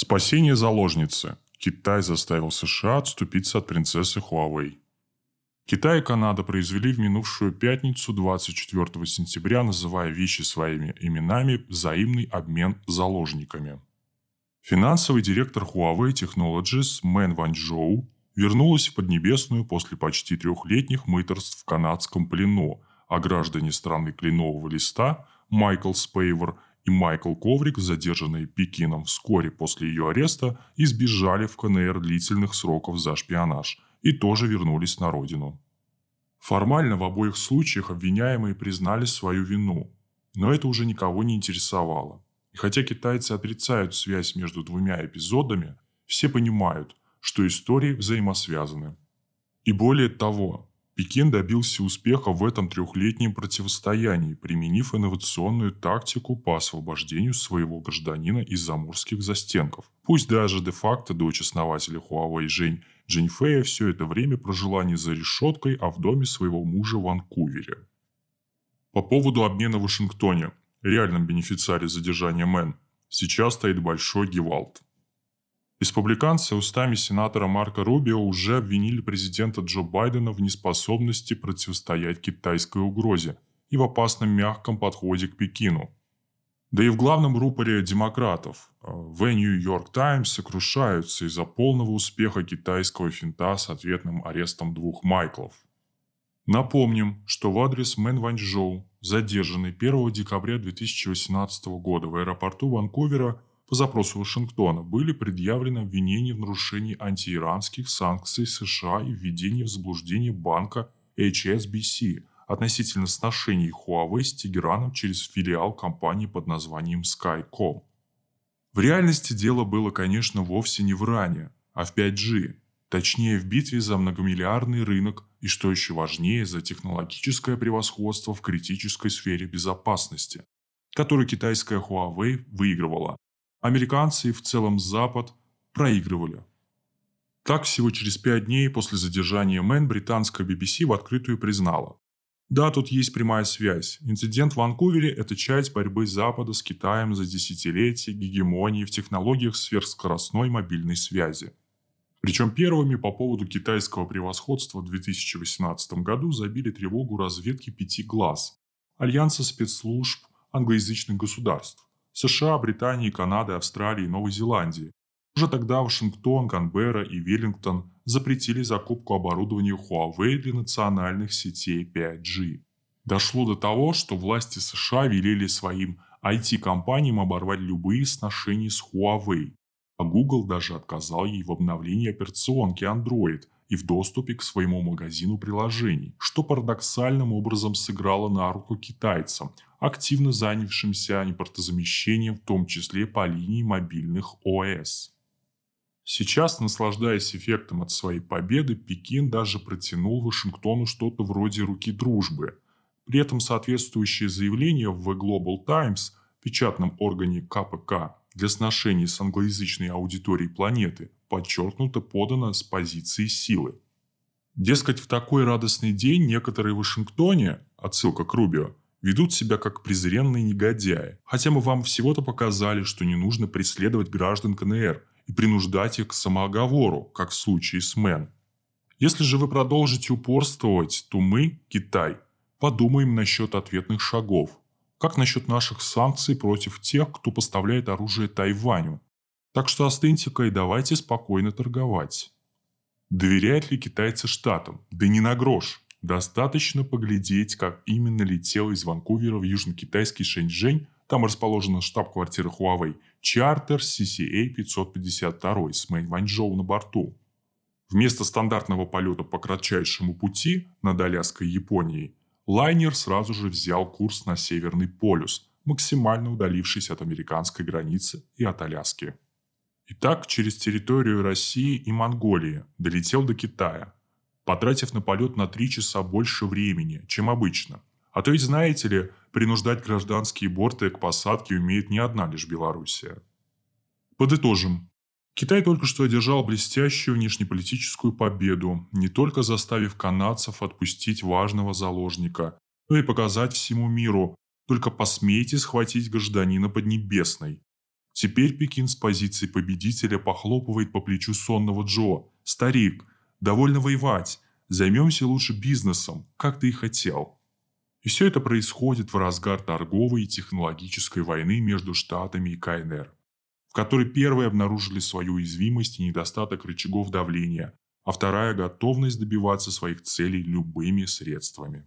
Спасение заложницы. Китай заставил США отступиться от принцессы Хуавей. Китай и Канада произвели в минувшую пятницу 24 сентября, называя вещи своими именами, взаимный обмен заложниками. Финансовый директор Huawei Technologies Мэн Ванчжоу вернулась в Поднебесную после почти трехлетних мытарств в канадском плену, а граждане страны Кленового листа Майкл Спейвер и Майкл Коврик, задержанные Пекином вскоре после ее ареста, избежали в КНР длительных сроков за шпионаж и тоже вернулись на родину. Формально в обоих случаях обвиняемые признали свою вину, но это уже никого не интересовало. И хотя китайцы отрицают связь между двумя эпизодами, все понимают, что истории взаимосвязаны. И более того, Пекин добился успеха в этом трехлетнем противостоянии, применив инновационную тактику по освобождению своего гражданина из заморских застенков. Пусть даже де-факто дочь основателя Huawei Жень Джиньфея все это время прожила не за решеткой, а в доме своего мужа в Ванкувере. По поводу обмена в Вашингтоне, реальном бенефициаре задержания Мэн, сейчас стоит большой гевалт. Республиканцы устами сенатора Марка Рубио уже обвинили президента Джо Байдена в неспособности противостоять китайской угрозе и в мягком подходе к Пекину. Да и в главном рупоре демократов э, в Нью-Йорк Таймс сокрушаются из-за полного успеха китайского финта с ответным арестом двух Майклов. Напомним, что в адрес Мэн Ванчжоу, задержанный 1 декабря 2018 года в аэропорту Ванкувера, по запросу Вашингтона были предъявлены обвинения в нарушении антииранских санкций США и введении в заблуждение банка HSBC относительно сношений Huawei с Тегераном через филиал компании под названием Skycom. В реальности дело было, конечно, вовсе не в Иране, а в 5G, точнее в битве за многомиллиардный рынок и, что еще важнее, за технологическое превосходство в критической сфере безопасности, которую китайская Huawei выигрывала, Американцы и в целом Запад проигрывали. Так, всего через пять дней после задержания Мэн британская BBC в открытую признала. Да, тут есть прямая связь. Инцидент в Ванкувере – это часть борьбы Запада с Китаем за десятилетия гегемонии в технологиях сверхскоростной мобильной связи. Причем первыми по поводу китайского превосходства в 2018 году забили тревогу разведки «Пяти глаз» – альянса спецслужб англоязычных государств. США, Британии, Канады, Австралии и Новой Зеландии. Уже тогда Вашингтон, Канберра и Веллингтон запретили закупку оборудования Huawei для национальных сетей 5G. Дошло до того, что власти США велели своим IT-компаниям оборвать любые сношения с Huawei, а Google даже отказал ей в обновлении операционки Android и в доступе к своему магазину приложений, что парадоксальным образом сыграло на руку китайцам, активно занявшимся импортозамещением, в том числе по линии мобильных ОС. Сейчас, наслаждаясь эффектом от своей победы, Пекин даже протянул Вашингтону что-то вроде руки дружбы. При этом соответствующее заявление в The Global Times, печатном органе КПК, для сношений с англоязычной аудиторией планеты, подчеркнуто подано с позиции силы. Дескать, в такой радостный день некоторые в Вашингтоне, отсылка к Рубио, ведут себя как презренные негодяи, хотя мы вам всего-то показали, что не нужно преследовать граждан КНР и принуждать их к самооговору, как в случае с Мэн. Если же вы продолжите упорствовать, то мы, Китай, подумаем насчет ответных шагов. Как насчет наших санкций против тех, кто поставляет оружие Тайваню? Так что остыньте-ка и давайте спокойно торговать. Доверяют ли китайцы штатам? Да не на грош. Достаточно поглядеть, как именно летел из Ванкувера в южно-китайский Шэньчжэнь, там расположена штаб-квартира Huawei, чартер CCA-552 с Мэнь Ванчжоу на борту. Вместо стандартного полета по кратчайшему пути над Аляской и Японией, лайнер сразу же взял курс на Северный полюс, максимально удалившись от американской границы и от Аляски. Итак, через территорию России и Монголии долетел до Китая – потратив на полет на три часа больше времени, чем обычно. А то ведь, знаете ли, принуждать гражданские борты к посадке умеет не одна лишь Белоруссия. Подытожим. Китай только что одержал блестящую внешнеполитическую победу, не только заставив канадцев отпустить важного заложника, но и показать всему миру, только посмейте схватить гражданина Поднебесной. Теперь Пекин с позиции победителя похлопывает по плечу сонного Джо. «Старик, довольно воевать. Займемся лучше бизнесом, как ты и хотел». И все это происходит в разгар торговой и технологической войны между Штатами и КНР, в которой первые обнаружили свою уязвимость и недостаток рычагов давления, а вторая – готовность добиваться своих целей любыми средствами.